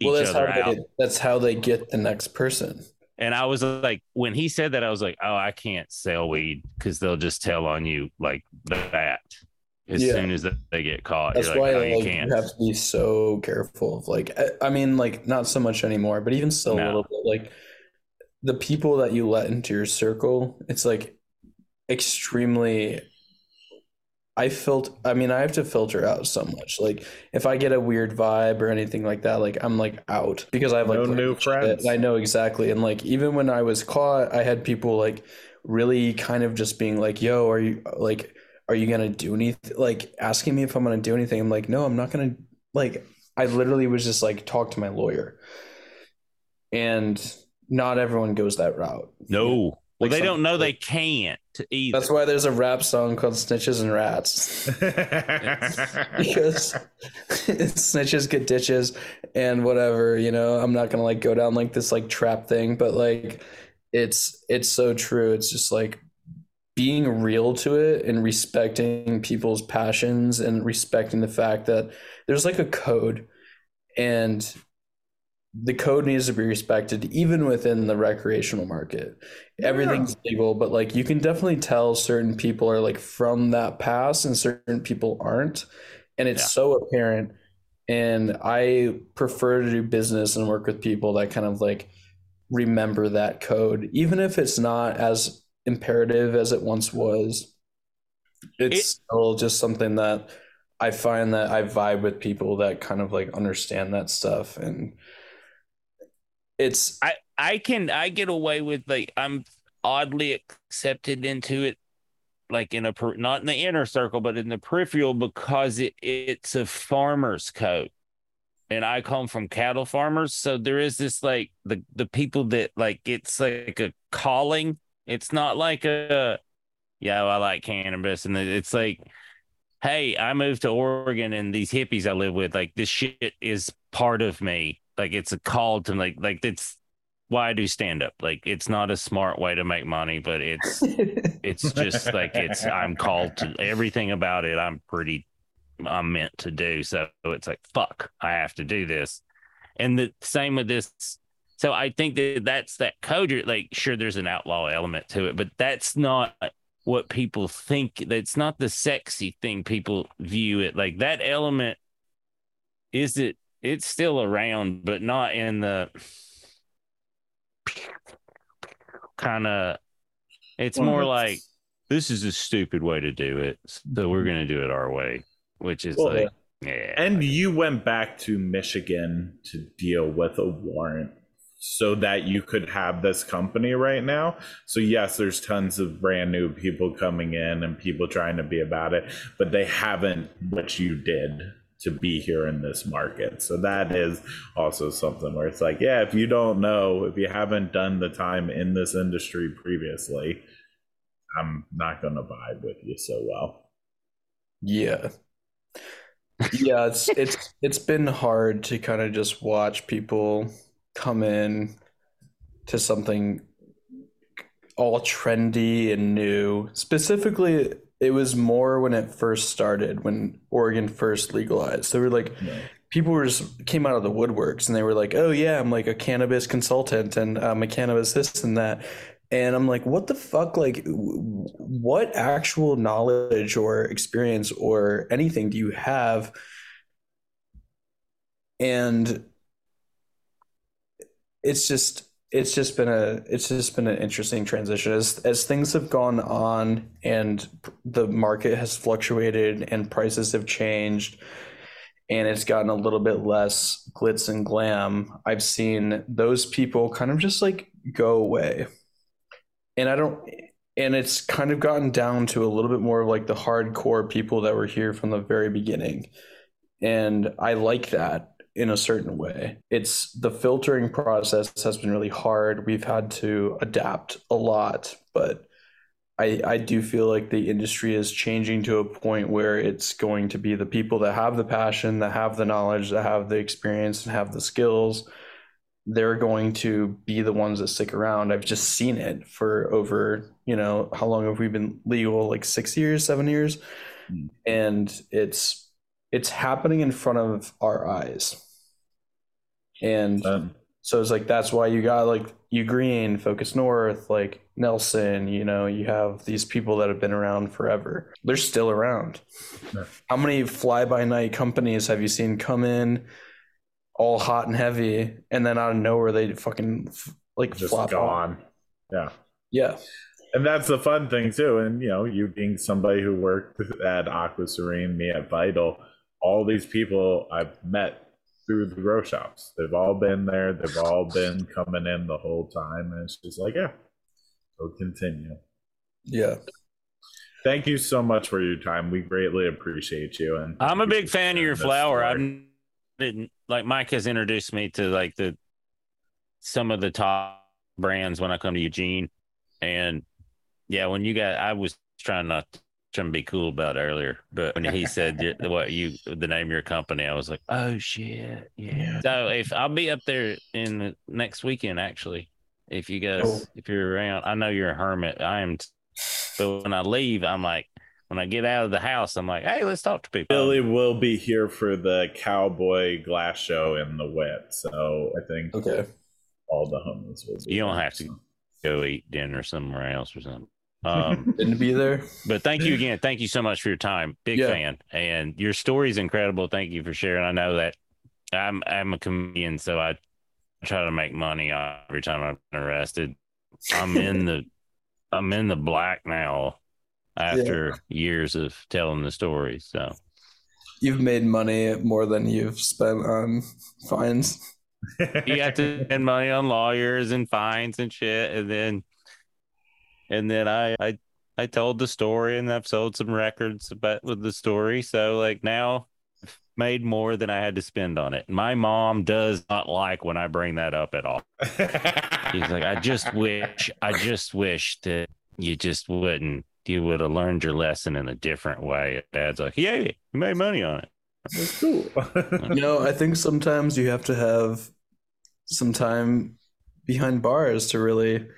each Well, that's how other out. they, that's how they get the next person. And I was like, when he said that, I was like, oh, I can't sell weed because they'll just tell on you like that as Yeah. soon as they get caught. That's You're why like, oh, you like, can't. you have to be so careful of like I, I mean like not so much anymore, but even still a little bit like the people that you let into your circle, it's like extremely I felt I mean I have to filter out so much. Like if I get a weird vibe or anything like that, like I'm like out because I have like No new friends. I know exactly. And like even when I was caught, I had people like really kind of just being like, "Yo, are you like are you gonna do anything?" Like asking me if I'm gonna do anything. I'm like, "No, I'm not gonna." Like I literally was just like talk to my lawyer, and not everyone goes that route. No. Well, Like they don't know they can't either. That's why there's a rap song called "Snitches and Rats." because snitches get ditches and whatever you know i'm not gonna like go down like this like trap thing but like it's it's so true it's just like being real to it and respecting people's passions and respecting the fact that there's like a code and the code needs to be respected even within the recreational market everything's legal but like you can definitely tell certain people are like from that past and certain people aren't and it's Yeah. so apparent and i prefer to do business and work with people that kind of like remember that code even if it's not as imperative as it once was it's It- still just something that i find that i vibe with people that kind of like understand that stuff and it's I I can I get away with like I'm oddly accepted into it, like in a per, not in the inner circle, but in the peripheral because it it's a farmer's coat, and I come from cattle farmers, so there is this like the the people that like it's like a calling. It's not like a yeah I like cannabis, and it's like hey I moved to Oregon and these hippies I live with like this shit is part of me. Like it's a call to like like it's why I do stand up. Like it's not a smart way to make money, but it's it's just like it's I'm called to everything about it. I'm pretty I'm meant to do. So it's like fuck, I have to do this. And the same with this. So I think that that's that code. Like sure, there's an outlaw element to it, but that's not what people think. That's not the sexy thing people view it. Like that element is it. It's still around, but not in the kind of. It's Well, more it's- like this is a stupid way to do it, so we're gonna do it our way, which is Well, like, yeah. And you went back to Michigan to deal with a warrant so that you could have this company right now. So, yes, there's tons of brand new people coming in and people trying to be about it, but they haven't what you did to be here in this market. So, that is also something where it's like, yeah, if you don't know, if you haven't done the time in this industry previously, I'm not going to vibe with you so well. Yeah. Yeah, it's it's it's been hard to kind of just watch people come in to something all trendy and new. Specifically, it was more when it first started, when Oregon first legalized. They were like Yeah. people were just came out of the woodworks and they were like, "Oh yeah, I'm like a cannabis consultant and I'm a cannabis this and that." And I'm like, "What the fuck? Like, what actual knowledge or experience or anything do you have?" And it's just it's just been a it's just been an interesting transition. As as things have gone on and the market has fluctuated and prices have changed and it's gotten a little bit less glitz and glam i've seen those people kind of just like go away. And i don't and it's kind of gotten down to a little bit more of like the hardcore people that were here from the very beginning. And i like that in a certain way. It's the filtering process has been really hard. We've had to adapt a lot, but I I do feel like the industry is changing to a point where it's going to be the people that have the passion, that have the knowledge, that have the experience and have the skills. They're going to be the ones that stick around. I've just seen it for over, you know, how long have we been legal? Like six years, seven years? Hmm. And it's it's happening in front of our eyes. And Um, so it's like that's why you got like Eugreen, Focus North, like Nelson, you know, you have these people that have been around forever. They're still around. Yeah. How many fly by night companies have you seen come in all hot and heavy and then out of nowhere they fucking like just flop gone. Yeah. Yeah. and that's the fun thing too. And you know, you being somebody who worked at Aqua Serene, me at Vital, all these people I've met through the grow shops. They've all been there. They've all been coming in the whole time, and it's just like, yeah, we'll continue. Yeah. Thank you so much for your time. We greatly appreciate you. And I'm a big fan of your flower. I didn't like Mike has introduced me to like the some of the top brands when I come to Eugene, and yeah, when you got, I was trying not to trying to be cool about earlier, but when he said what you the name of your company, I was like, oh shit, yeah. So if I'll be up there in the next weekend, actually, if you guys Cool. if you're around, I know you're a hermit. I am, t- but when I leave, I'm like. When I get out of the house, I'm like, "Hey, let's talk to people." Billy will be here for the Cowboy Glass Show in the wet, so I think Okay. all the homies will. Be You don't there, have to. go eat dinner somewhere else or something. Um, Didn't be there. but thank you again. Thank you so much for your time. Big Yeah. fan. And your story is incredible. Thank you for sharing. I know that I'm I'm a comedian, so I try to make money every time I'm arrested. I'm in the I'm in the black now after years of telling the story. So You've made money more than you've spent on fines. you have to spend money on lawyers and fines and shit and then and then I I I told the story and I've sold some records about with the story so like now I've made more than I had to spend on it. My mom does not like when I bring that up at all. She's like I just wish I just wish that you just wouldn't you would have learned your lesson in a different way. Dad's like, "Yeah, you made money on it." That's cool. You know, I think sometimes you have to have some time behind bars to really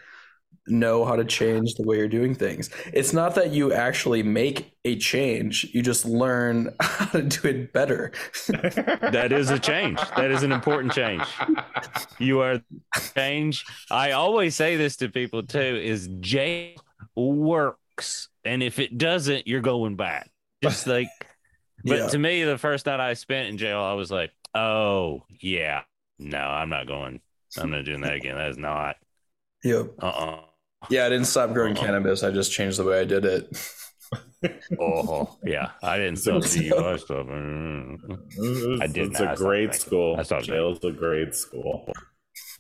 know how to change the way you're doing things. It's not that you actually make a change, you just learn how to do it better. That is a change. That is an important change. You are change. I always say this to people too is jail works. And if it doesn't, you're going back. Just like but Yeah. to me, the first night I spent in jail, I was like, Oh yeah. No, I'm not going. I'm not doing that again. That is not Yep. uh uh Yeah, I didn't stop growing Uh-uh. cannabis. I just changed the way I did it. Oh yeah. I didn't stop the DUI stuff. It's, I did It's not. I a stopped great drinking. school. I stopped Jail's a great school.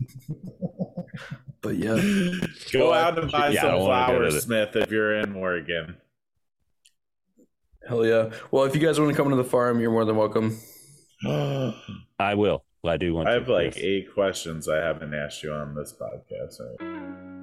But yeah. Go out and buy Yeah, some don't wanna go to flowers, Smith, if you're in Oregon. Hell yeah. Well, if you guys want to come to the farm, you're more than welcome. I I will. I do want to. I have like yes. eight questions I haven't asked you on this podcast. Right?